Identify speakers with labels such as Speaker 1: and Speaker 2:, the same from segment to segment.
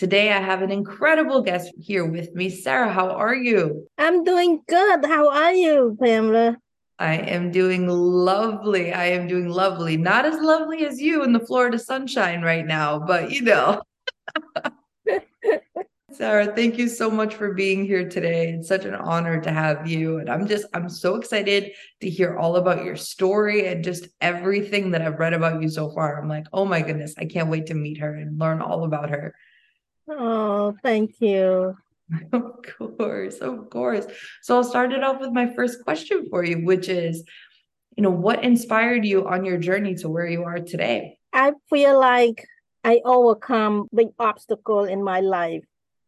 Speaker 1: Today, I have an incredible guest here with me. Sara, how are you?
Speaker 2: I'm doing good. How are you, Pamela?
Speaker 1: I am doing lovely. I am doing lovely. Not as lovely as you in the Florida sunshine right now, but you know. Sara, thank you so much for being here today. It's such an honor to have you. And I'm just, I'm so excited to hear all about your story and just everything that I've read about you so far. I'm like, oh my goodness, I can't wait to meet her and learn all about her.
Speaker 2: Oh, thank you.
Speaker 1: Of course, of course. So I'll start it off with my first question for you, which is, you know, what inspired you on your journey to where you are today?
Speaker 2: I feel like I overcome big obstacle in my life.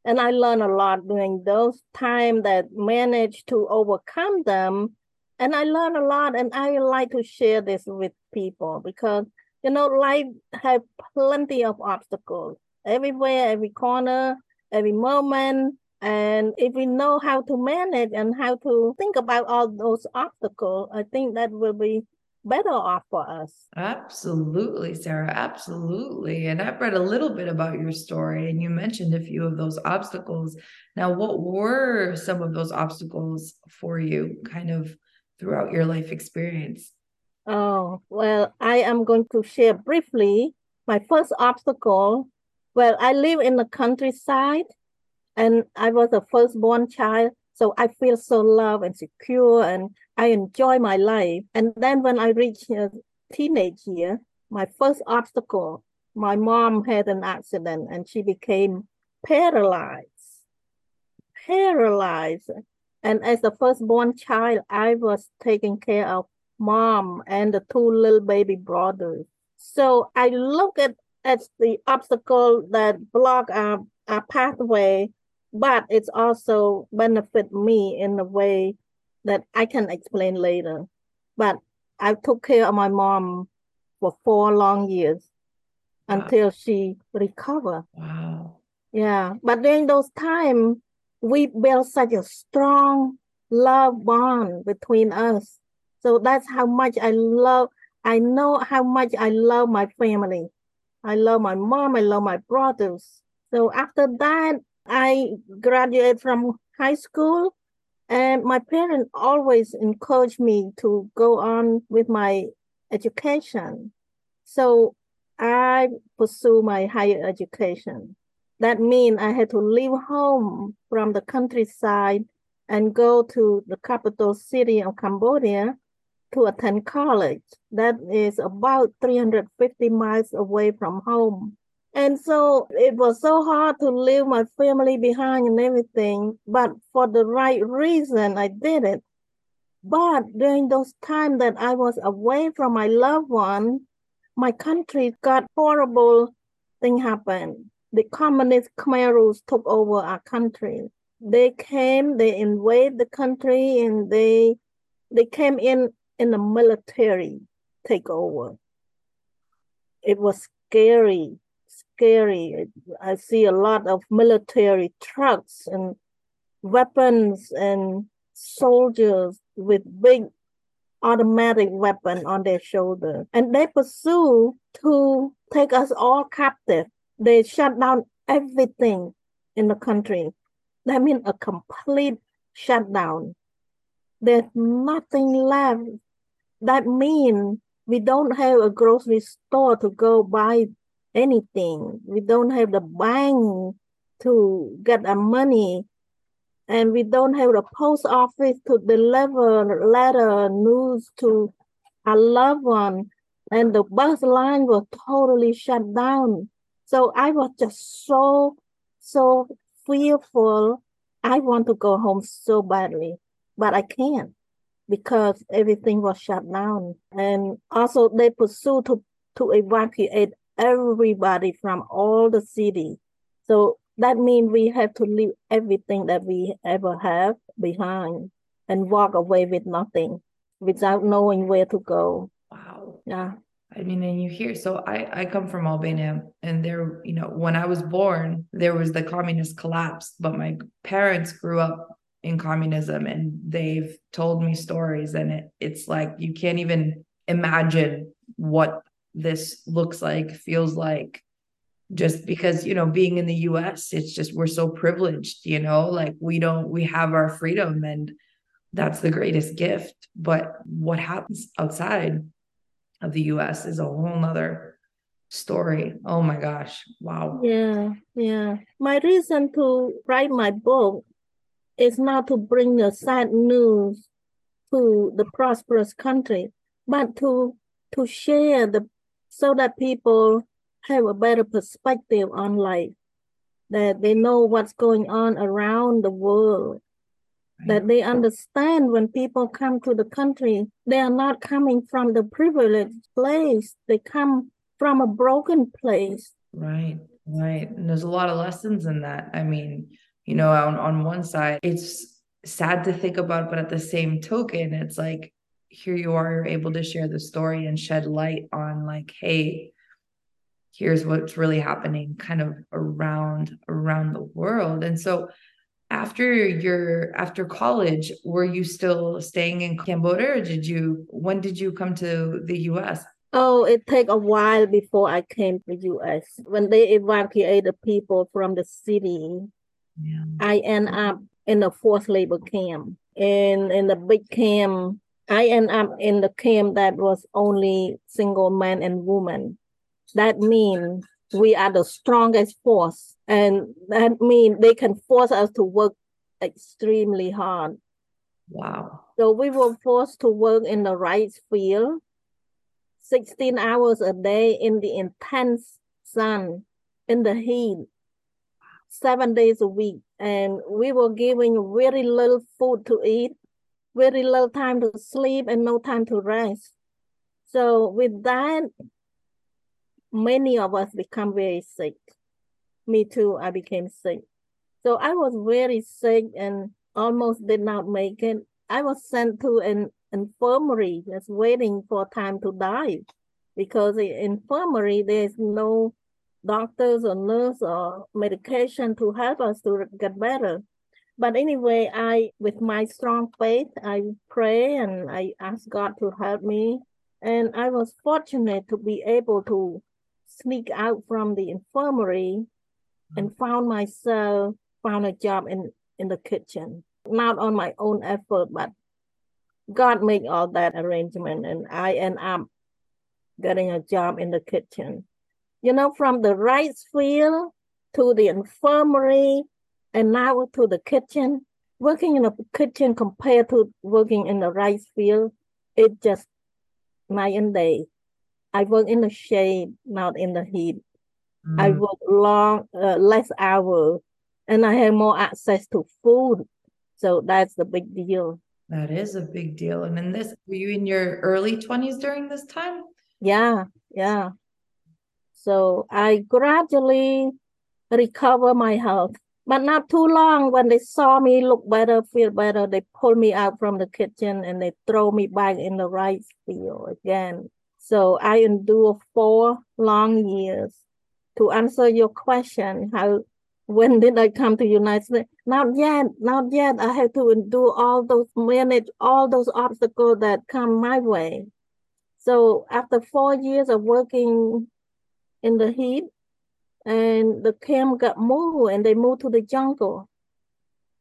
Speaker 2: And I learned a lot during those time that managed to overcome them. And I learned a lot and I like to share this with people because you know life have plenty of obstacles everywhere, every corner, every moment. And if we know how to manage and how to think about all those obstacles, I think that will be better off for us.
Speaker 1: Absolutely, Sara. Absolutely. And I've read a little bit about your story, and you mentioned a few of those obstacles. Now, what were some of those obstacles for you kind of throughout your life experience?
Speaker 2: Oh, well, I am going to share briefly my first obstacle. Well, I live in the countryside and I was a firstborn child. So I feel so loved and secure and I enjoy my life. And then when I reached a teenage year, my first obstacle, my mom had an accident and she became paralyzed. Paralyzed. And as the firstborn child, I was taking care of mom and the two little baby brothers. So I look at, at the obstacle that block our, our pathway, but it's also benefit me in a way that I can explain later. But I took care of my mom for four long years
Speaker 1: Wow.
Speaker 2: until she recovered.
Speaker 1: Wow.
Speaker 2: Yeah, but during those time, we built such a strong love bond between us. So that's how much I love. I know how much I love my family. I love my mom. I love my brothers. So after that, I graduated from high school, and my parents always encouraged me to go on with my education. So I pursue my higher education. That means I had to leave home from the countryside and go to the capital city of Cambodia to attend college. That is about 350 miles away from home. And so it was so hard to leave my family behind and everything, but for the right reason, I did it. But during those times that I was away from my loved one, my country got horrible thing happen. The communist Khmer Rouge took over our country. They came, they invade the country, and they they came in in the military takeover. It was scary, scary. I see a lot of military trucks and weapons and soldiers with big automatic weapon on their shoulder. And they pursue to take us all captive. They shut down everything in the country. That means a complete shutdown. There's nothing left. That means we don't have a grocery store to go buy anything. We don't have the bank to get our money. And we don't have the post office to deliver letter news to our loved one. And the bus line was totally shut down. So i was just so so fearful. I want to go home so badly but i can't because everything was shut down and also they pursue to to evacuate everybody from all the city so that means we have to leave everything that we ever have behind and walk away with nothing without knowing where to go.
Speaker 1: Wow.
Speaker 2: Yeah.
Speaker 1: I mean, and you hear, so I, I come from Albania and there, you know, when I was born, there was the communist collapse, but my parents grew up in communism and they've told me stories and it, it's like, you can't even imagine what this looks like, feels like, just because, you know, being in the US, it's just, we're so privileged, you know, like we don't, we have our freedom and that's the greatest gift. But what happens outside of the US is a whole nother story. Oh my gosh. Wow.
Speaker 2: Yeah, yeah. My reason to write my book is not to bring the sad news to the prosperous country, but to to share the so that people have a better perspective on life, that they know what's going on around the world, that mm-hmm. they understand when people come to the country, they are not coming from the privileged place, they come from a broken place.
Speaker 1: Right, right. And there's a lot of lessons in that. I mean, you know, on, on one side, it's sad to think about, but at the same token, it's like here you are, you're able to share the story and shed light on like, hey, here's what's really happening kind of around around the world. And so after your after college, were you still staying in Cambodia or did you when did you come to the US?
Speaker 2: Oh, it take a while before I came to the US. When they evacuated people from the city. I end up in the forced labor camp. And in the big camp, I end up in the camp that was only single men and women. That means we are the strongest force. And that means they can force us to work extremely hard.
Speaker 1: Wow.
Speaker 2: So we were forced to work in the rice field, 16 hours a day in the intense sun, in the heat, seven days a week. And we were given very little food to eat, very little time to sleep, and no time to rest. So with that, many of us become very sick. Me too, I became sick. So I was very sick and almost did not make it. I was sent to an infirmary, just waiting for time to die, because in infirmary there's no doctors or nurse or medication to help us to get better. But anyway, I with my strong faith, I pray and I ask God to help me. And I was fortunate to be able to sneak out from the infirmary and mm-hmm. found myself found a job in in the kitchen not on my own effort but god made all that arrangement and i end up getting a job in the kitchen you know from the rice field to the infirmary and now to the kitchen working in a kitchen compared to working in the rice field it just night and day i work in the shade not in the heat I
Speaker 1: Mm.
Speaker 2: work long, uh, less hours, and I have more access to food. So that's the big deal.
Speaker 1: That is a big deal. And in this, were you in your early 20s during this time?
Speaker 2: Yeah, yeah. So I gradually recover my health, but not too long. When they saw me look better, feel better, they pull me out from the kitchen and they throw me back in the rice field again. So I endure four long years. To answer your question, how when did I come to United States? Not yet, not yet. I have to endure all those manage all those obstacles that come my way. So after four years of working in the heat, and the camp got moved, and they moved to the jungle,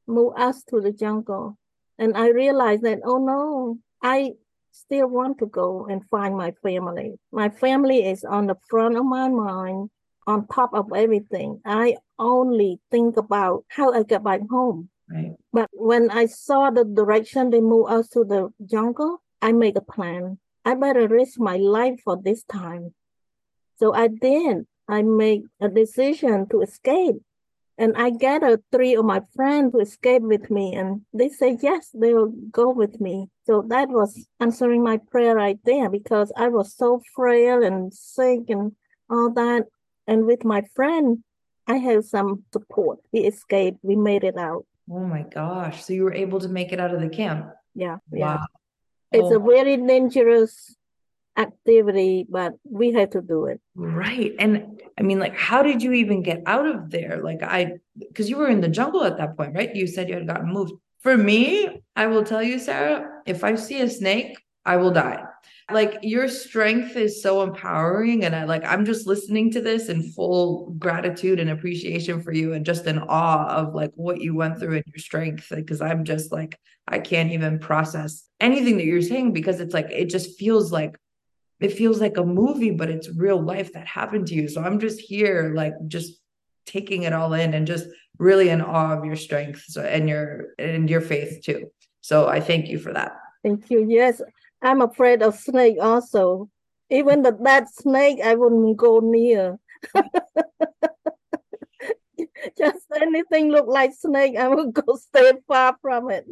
Speaker 2: moved us to the jungle, and I realized that oh no, I still want to go and find my family. My family is on the front of my mind, on top of everything. I only think about how I get back home.
Speaker 1: Right.
Speaker 2: But when I saw the direction they move us to the jungle, I made a plan. I better risk my life for this time. So I did. I make a decision to escape. And I gathered three of my friends to escape with me. And they said, yes, they will go with me. So that was answering my prayer right there because I was so frail and sick and all that. And with my friend, I have some support. We escaped. We made it out.
Speaker 1: Oh my gosh. So you were able to make it out of the camp.
Speaker 2: Yeah, yeah.
Speaker 1: Wow.
Speaker 2: It's a
Speaker 1: Oh,
Speaker 2: very dangerous activity, but we had to do it.
Speaker 1: right. And I mean, like, how did you even get out of there? Like, I, because you were in the jungle at that point, right? You said you had gotten moved. For me, I will tell you, Sara, if I see a snake, I will die. Like your strength is so empowering. And I like, I'm just listening to this in full gratitude and appreciation for you and just in awe of like what you went through and your strength. Because I'm just like, I can't even process anything that you're saying because it's like, it just feels like, it feels like a movie, but it's real life that happened to you. So I'm just here, like, just taking it all in and just really in awe of your strength and your and your faith too. So I thank you for that.
Speaker 2: Thank you. Yes, I'm afraid of snake also. Even the that snake, I wouldn't go near. Just anything look like snake, I would go stay far from it.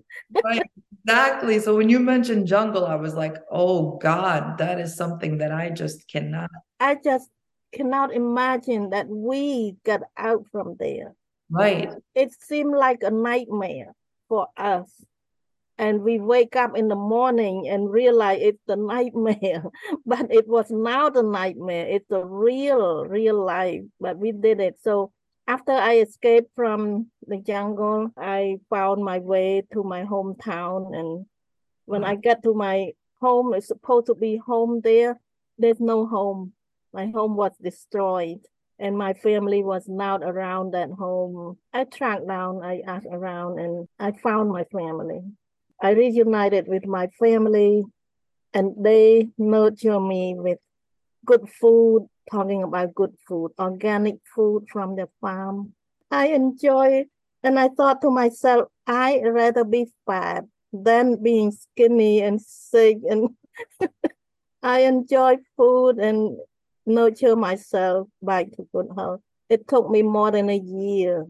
Speaker 1: Right, exactly. So when you mentioned jungle, I was like, oh God, that is something that I just cannot.
Speaker 2: I just cannot imagine that we got out from there.
Speaker 1: Right.
Speaker 2: It seemed like a nightmare for us. And we wake up in the morning and realize it's the nightmare, but it was not a nightmare. It's a real, real life, but we did it. So after I escaped from the jungle, I found my way to my hometown. And when I uh-huh. got to my home, it's supposed to be home there. There's no home. My home was destroyed and my family was not around that home. I tracked down, I asked around, and I found my family. I reunited with my family, and they nurtured me with good food, talking about good food, organic food from the farm. I enjoy, and I thought to myself, I'd rather be fat than being skinny and sick. And I enjoy food and nurture myself back to good health. It took me more than a year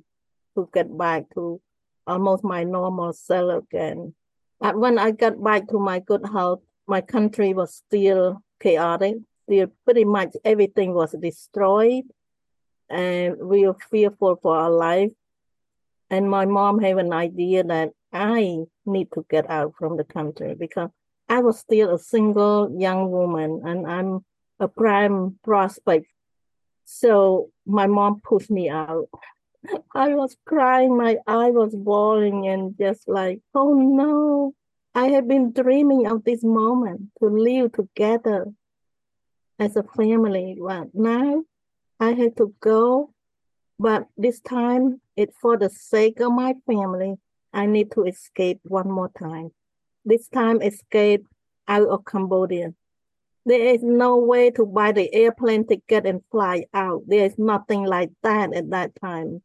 Speaker 2: to get back to almost my normal self again. But when I got back to my good health, my country was still chaotic. Pretty much everything was destroyed. And we were fearful for our life. And my mom had an idea that I need to get out from the country because I was still a single young woman and I'm a prime prospect. So my mom pushed me out. I was crying, my eye was bawling, and just like, oh no, I have been dreaming of this moment to live together as a family. But now I have to go. But this time, it's for the sake of my family. I need to escape one more time. This time, escape out of Cambodia. There is no way to buy the airplane ticket and fly out. There is nothing like that at that time.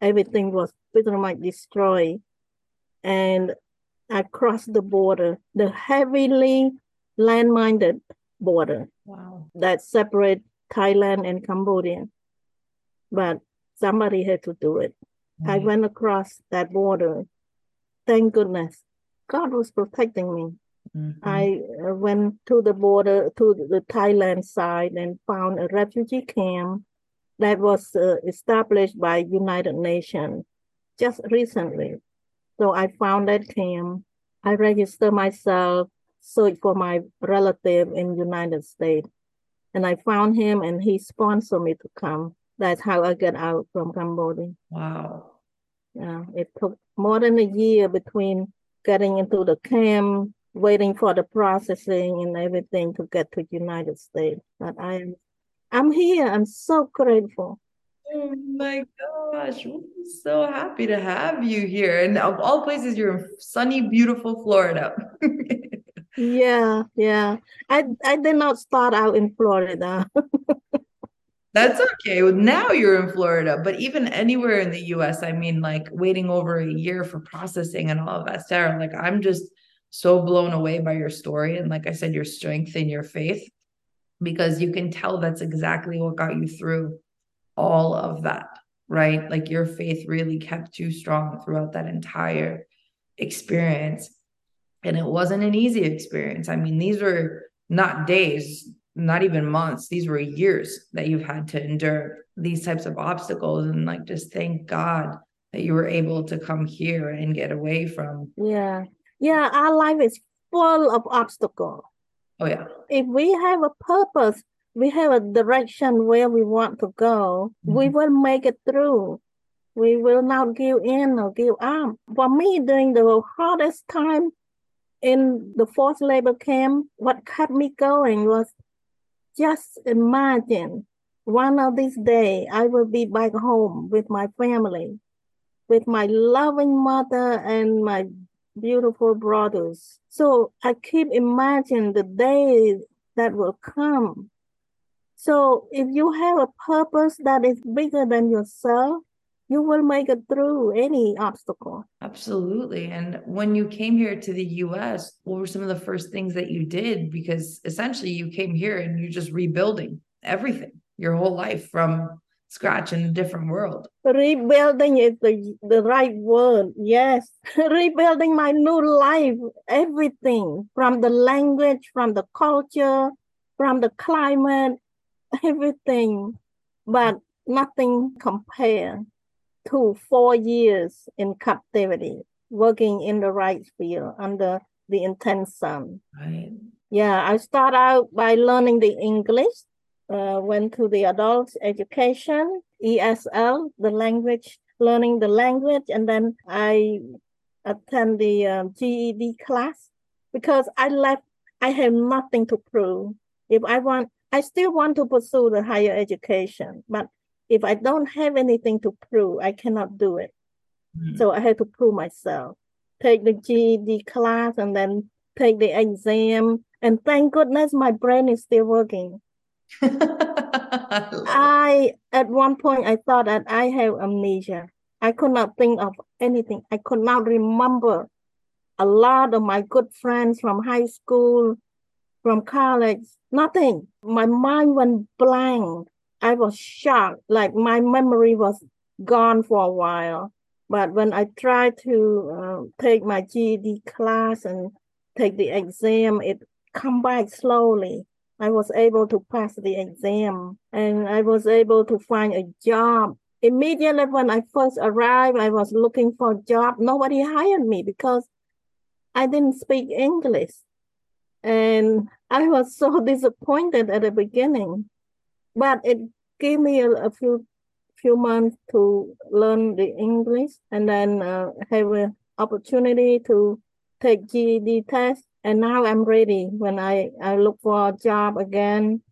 Speaker 2: Everything was pretty much destroyed. And I crossed the border, the heavily landmined border
Speaker 1: Wow.
Speaker 2: that separate Thailand and Cambodia. But somebody had to do it. I went across that border. Thank goodness. God was protecting me.
Speaker 1: Mhm.
Speaker 2: I uh, went to the border to the Thailand side and found a refugee camp that was uh, established by United Nations just recently. So I found that camp. I registered myself, searched for my relative in United States, and I found him, and he sponsored me to come. That's how I got out from Cambodia.
Speaker 1: Wow.
Speaker 2: Yeah, it took more than a year between getting into the camp, waiting for the processing and everything to get to United States. But I'm I'm here. I'm so grateful.
Speaker 1: Oh my gosh, we're so happy to have you here. And of all places, you're in sunny, beautiful Florida.
Speaker 2: Yeah, yeah. I I did not start out in Florida.
Speaker 1: That's okay. Now you're in Florida, but even anywhere in the US, I mean, like waiting over a year for processing and all of that, Sara, like I'm just so blown away by your story. And like I said, your strength and your faith, because you can tell that's exactly what got you through all of that, right? Like your faith really kept you strong throughout that entire experience. And it wasn't an easy experience. I mean, these were not days, not even months. These were years that you've had to endure these types of obstacles and like just thank God that you were able to come here and get away from.
Speaker 2: Yeah. Yeah, our life is full of obstacles.
Speaker 1: Oh, yeah.
Speaker 2: If we have a purpose, we have a direction where we want to go, we
Speaker 1: Mhm.
Speaker 2: will make it through. We will not give in or give up. For me, during the hardest time in the forced labor camp, what kept me going was just imagine one of these days I will be back home with my family, with my loving mother and my beautiful brothers. So I keep imagining the day that will come. So if you have a purpose that is bigger than yourself, you will make it through any obstacle.
Speaker 1: Absolutely. And when you came here to the US, what were some of the first things that you did? Because essentially you came here and you're just rebuilding everything, your whole life from scratch in a different world.
Speaker 2: Rebuilding is the, the right word. Yes. Rebuilding my new life, everything from the language, from the culture, from the climate, everything. But nothing compared to four years in captivity, working in the rice field under the intense sun.
Speaker 1: Right.
Speaker 2: Yeah, I start out by learning the English, uh, went to the adult education, ESL, the language, learning the language, and then I attend the um, GED class because I left, I have nothing to prove. If I want, I still want to pursue the higher education, but if I don't have anything to prove, I cannot do it.
Speaker 1: Mhm.
Speaker 2: So I had to prove myself, take the GED class and then take the exam. And thank goodness my brain is still working.
Speaker 1: I,
Speaker 2: at one point, I thought that I have amnesia. I could not think of anything. I could not remember a lot of my good friends from high school, from college, nothing. My mind went blank. I was shocked, like my memory was gone for a while. But when I tried to uh, take my GED class and take the exam, it come back slowly. I was able to pass the exam and I was able to find a job. Immediately when I first arrived, I was looking for a job. Nobody hired me because I didn't speak English. And I was so disappointed at the beginning. But it gave me a, a few few months to learn the English and then uh, have an opportunity to take GED test. And now I'm ready when I, I look for a job again.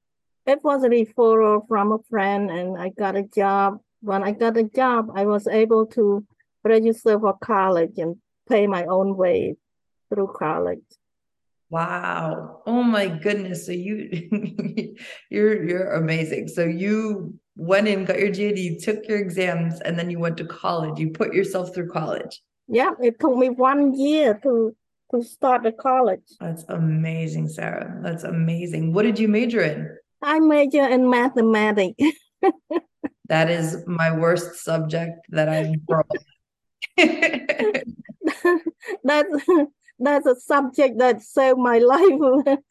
Speaker 2: It was a referral from a friend and I got a job. When I got a job, I was able to register for college and pay my own way through college.
Speaker 1: Wow. Oh my goodness. So you you're you're amazing. So you went in, got your GED, you took your exams, and then you went to college. You put yourself through college.
Speaker 2: Yeah, it took me one year to to start the college.
Speaker 1: That's amazing, Sara. That's amazing. What did you major in?
Speaker 2: I major in mathematics.
Speaker 1: That is my worst subject that I'm
Speaker 2: that's that's a subject that saved my life.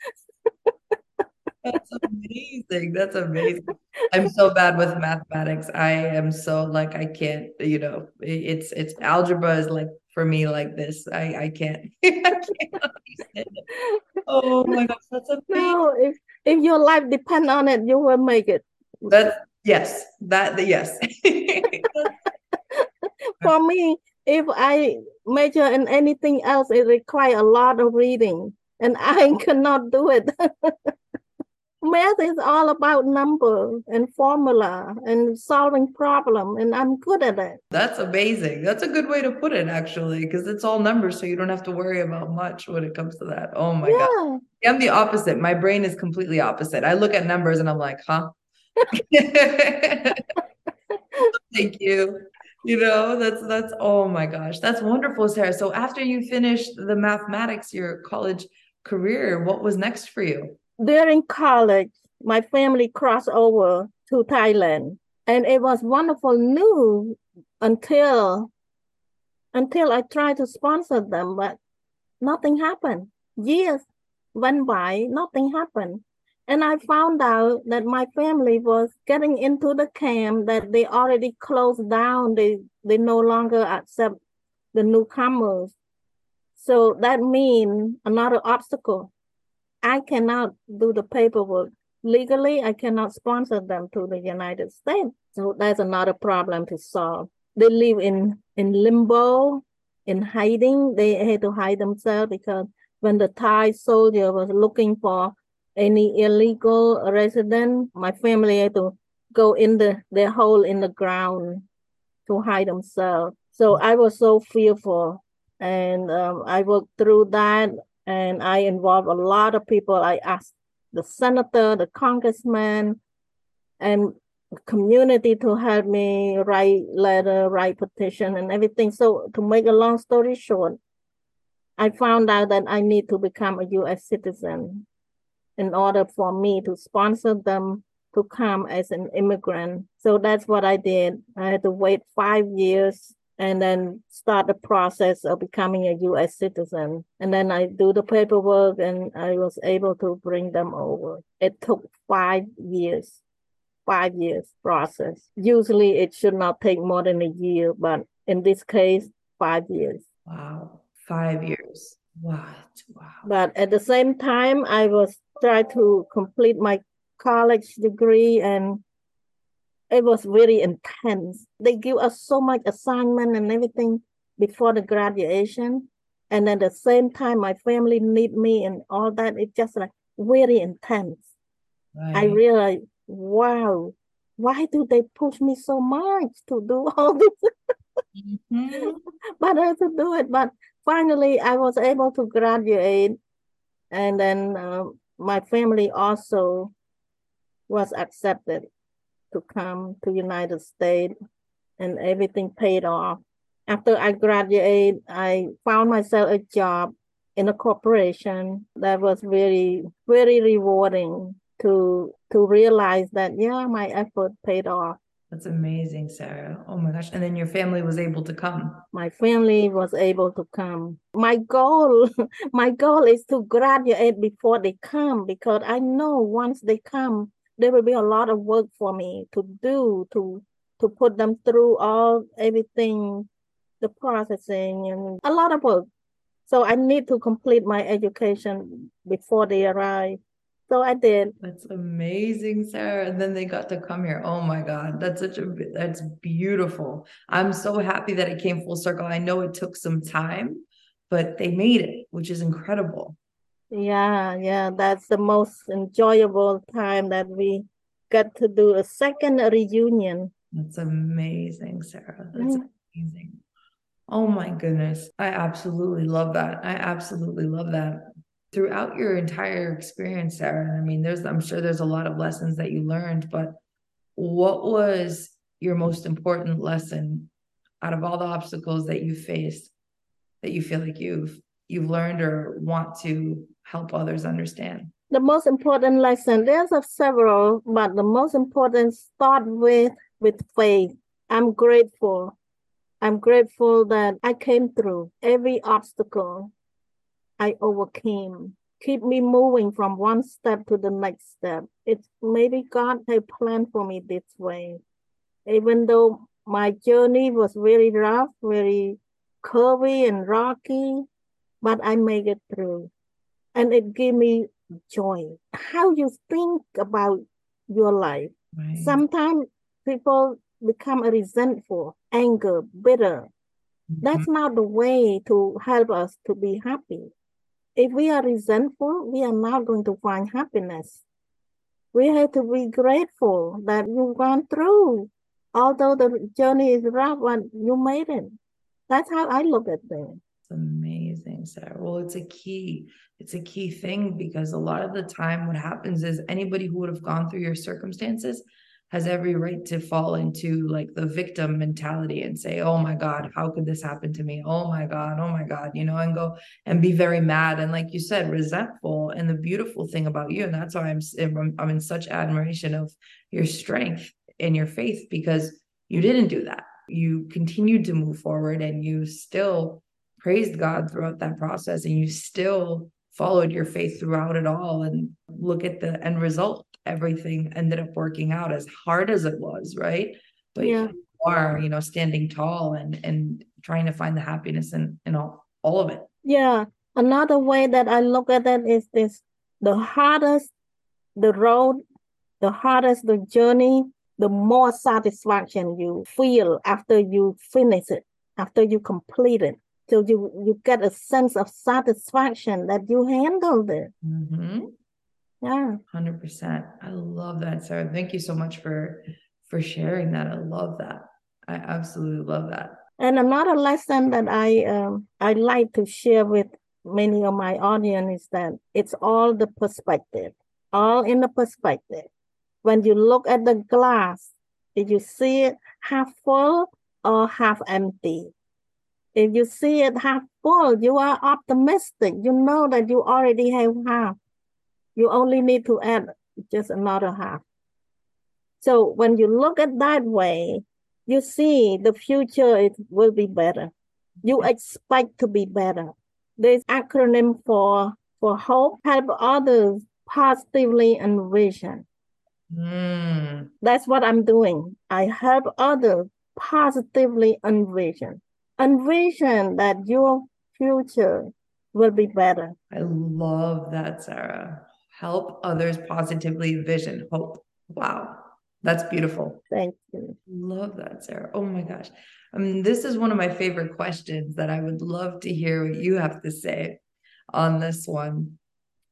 Speaker 1: That's amazing. That's amazing. I'm so bad with mathematics. I am so like I can't, you know, it's it's algebra is like for me like this. I I can't. I can't. Oh my gosh, that's amazing.
Speaker 2: no, if if your life depend on it, you will make it.
Speaker 1: That's yes, that yes.
Speaker 2: For me, if I major in anything else, it requires a lot of reading, and I oh. cannot do it. Math is all about number and formula and solving problem, and I'm good at it.
Speaker 1: That's amazing. That's a good way to put it, actually, because it's all numbers, so you don't have to worry about much when it comes to that. Oh my God.
Speaker 2: yeah,
Speaker 1: I'm the opposite. My brain is completely opposite. I look at numbers and I'm like, huh? Thank you. You know, that's that's oh my gosh, that's wonderful, Sara. So after you finished the mathematics, your college career, what was next for you?
Speaker 2: during college, my family crossed over to Thailand, and it was wonderful news until until I tried to sponsor them, but nothing happened. Years went by, nothing happened. And I found out that my family was getting into the camp that they already closed down. They they no longer accept the newcomers. So that means another obstacle. I cannot do the paperwork. Legally, I cannot sponsor them to the United States. So that's another problem to solve. They live in, in limbo, in hiding. They had to hide themselves because when the Thai soldier was looking for any illegal resident, my family had to go in the their hole in the ground to hide themselves. So I was so fearful, and um, I worked through that, and I involved a lot of people. I asked the senator, the congressman, and community to help me write letter, write petition, and everything. So to make a long story short, I found out that I need to become a U.S. citizen in order for me to sponsor them to come as an immigrant. So that's what I did. I had to wait five years and then start the process of becoming a US citizen. And then I do the paperwork and I was able to bring them over. It took five years, five years process. Usually it should not take more than a year, but in this case, five years.
Speaker 1: Wow. Five years. What? Wow.
Speaker 2: But at the same time, I was trying to complete my college degree and it was very intense. They give us so much assignment and everything before the graduation. And at the same time, my family need me and all that. It's just like very intense. Right. I realized, wow, why do they push me so much to do all this? mm-hmm. but I had to do it. But finally, I was able to graduate. And then uh, my family also was accepted to come to United States and everything paid off. After I graduated, I found myself a job in a corporation that was very, very rewarding to to realize that yeah, my effort paid off.
Speaker 1: That's amazing, Sara. Oh my gosh. And then your family was able to come.
Speaker 2: My family was able to come. My goal, my goal is to graduate before they come because I know once they come, there will be a lot of work for me to do to to put them through all everything, the processing and a lot of work. So I need to complete my education before they arrive. So I did.
Speaker 1: That's amazing, Sara. And then they got to come here. Oh my God. That's such a that's beautiful. I'm so happy that it came full circle. I know it took some time, but they made it, which is incredible.
Speaker 2: Yeah, yeah. That's the most enjoyable time that we got to do a second reunion.
Speaker 1: That's amazing, Sara. That's mm. amazing. Oh my goodness. I absolutely love that. I absolutely love that throughout your entire experience, Sara, I mean, there's, I'm sure there's a lot of lessons that you learned, but what was your most important lesson out of all the obstacles that you faced that you feel like you've you've learned or want to help others understand?
Speaker 2: The most important lesson, there's a several, but the most important start with with faith. I'm grateful. I'm grateful that I came through every obstacle I overcame. Keep me moving from one step to the next step. It's maybe God had planned for me this way. Even though my journey was very rough, very curvy and rocky, but I made it through. And it gave me joy. How you think about your life. Right. Sometimes people become resentful, anger, bitter. Mm-hmm. That's not the way to help us to be happy. If we are resentful, we are not going to find happiness. We have to be grateful that you've gone through. Although the journey is rough, but you made it. That's how I look at things.
Speaker 1: It's amazing, Sara. Well, it's a key. It's a key thing because a lot of the time, what happens is anybody who would have gone through your circumstances has every right to fall into like the victim mentality and say, oh my God, how could this happen to me? Oh my God, oh my God, you know, and go and be very mad. And like you said, resentful. And the beautiful thing about you, and that's why I'm, I'm in such admiration of your strength and your faith because you didn't do that. You continued to move forward and you still praised God throughout that process and you still followed your faith throughout it all and look at the end result. Everything ended up working out as hard as it was, right? But
Speaker 2: Yeah.
Speaker 1: you are, you know, standing tall and and trying to find the happiness in in all all of it.
Speaker 2: Yeah, another way that I look at it is this the hardest the road, the hardest the journey, the more satisfaction you feel after you finish it, after you complete it. So you you get a sense of satisfaction that you handled it.
Speaker 1: Mm-hmm.
Speaker 2: Yeah.
Speaker 1: Hundred percent. I love that, Sara. Thank you so much for for sharing that. I love that. I absolutely love that.
Speaker 2: And another lesson that I um I like to share with many of my audience is that it's all the perspective, all in the perspective. When you look at the glass, did you see it half full or half empty. If you see it half full, you are optimistic. You know that you already have half. You only need to add just another half. So when you look at that way, you see the future it will be better. You expect to be better. This acronym for for hope help others positively envision.
Speaker 1: Mm,
Speaker 2: That's what I'm doing. I help others positively envision. Envision that your future will be better.
Speaker 1: I love that, Sara. Help others positively vision hope. Wow. That's beautiful.
Speaker 2: Thank you.
Speaker 1: Love that, Sara. Oh my gosh. I mean, this is one of my favorite questions that I would love to hear what you have to say on this one.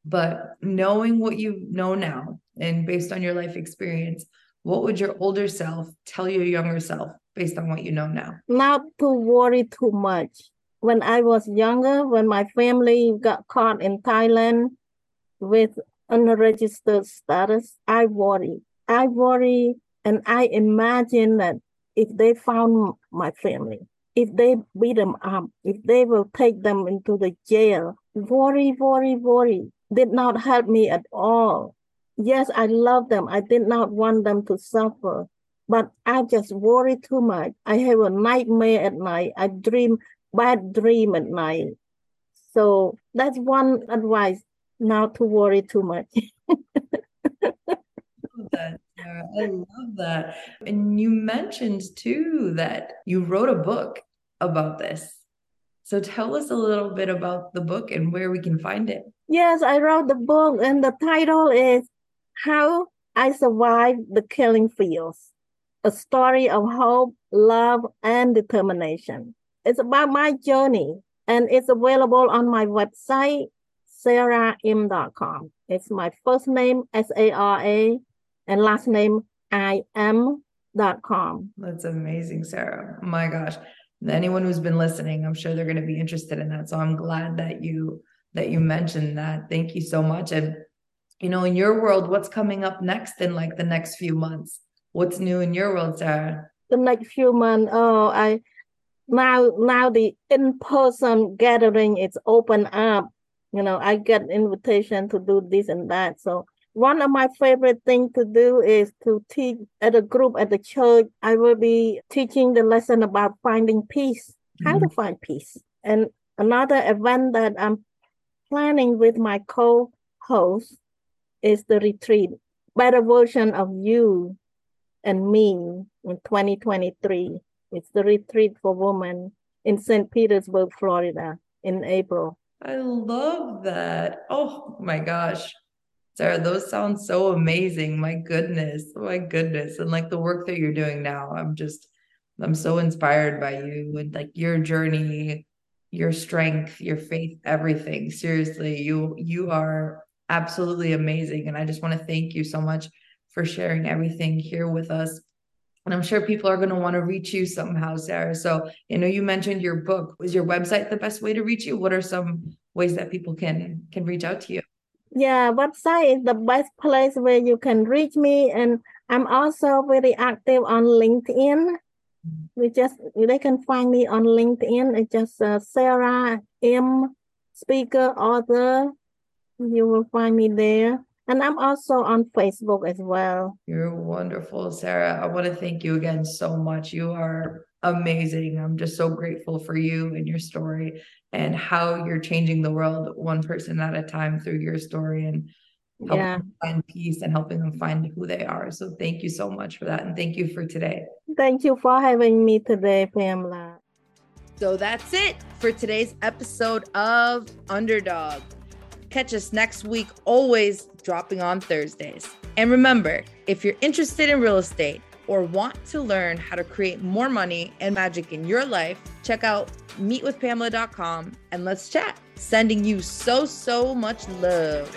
Speaker 1: But knowing what you know now and based on your life experience, what would your older self tell your younger self based on what you know now?
Speaker 2: Not to worry too much. When I was younger, when my family got caught in Thailand with unregistered status, I worry. I worry and I imagine that if they found my family, if they beat them up, if they will take them into the jail, worry, worry, worry did not help me at all. Yes, I love them. I did not want them to suffer, but I just worry too much. I have a nightmare at night. I dream bad dream at night. So that's one advice, not to worry too much.
Speaker 1: love that, Sara. I love that. And you mentioned too that you wrote a book about this. So tell us a little bit about the book and where we can find it.
Speaker 2: Yes, I wrote the book, and the title is How I Survived the Killing Fields A Story of Hope, Love, and Determination. It's about my journey, and it's available on my website, saraim.com. It's my first name, S A R A, and last name, I am.com.
Speaker 1: That's amazing, Sara. My gosh. Anyone who's been listening, I'm sure they're going to be interested in that. So I'm glad that you that you mentioned that. Thank you so much. And you know, in your world, what's coming up next in like the next few months? What's new in your world, Sara?
Speaker 2: the next few months oh i now now the in-person gathering is open up. You know i get invitation to do this and that. So one of my favorite things to do is to teach at a group at the church. I will be teaching the lesson about finding peace how to mm-hmm. find peace. And another event that i'm planning with my co-host is the retreat better version of you and me in 2023. It's the retreat for women in St. Petersburg, Florida in April.
Speaker 1: I love that. Oh my gosh. Sara, those sound so amazing. My goodness. My goodness. And like the work that you're doing now, I'm just, I'm so inspired by you and like your journey, your strength, your faith, everything. Seriously, you, you are absolutely amazing. And I just want to thank you so much for sharing everything here with us. And I'm sure people are going to want to reach you somehow, Sara. So, you know, you mentioned your book. Was your website the best way to reach you? What are some ways that people can can reach out to you?
Speaker 2: Yeah, website is the best place where you can reach me. And I'm also very active on LinkedIn. We just they can find me on LinkedIn. It's just uh, Sara Im. Speaker author. You will find me there. And I'm also on Facebook as well.
Speaker 1: You're wonderful, Sara. I want to thank you again so much. You are amazing. I'm just so grateful for you and your story and how you're changing the world one person at a time through your story and helping
Speaker 2: Yeah.
Speaker 1: them find peace and helping them find who they are. So thank you so much for that. And thank you for today.
Speaker 2: Thank you for having me today, Pamela.
Speaker 1: So that's it for today's episode of Underdog. Catch us next week, always dropping on Thursdays. And remember, if you're interested in real estate or want to learn how to create more money and magic in your life, check out meetwithpamela.com and let's chat. Sending you so, so much love.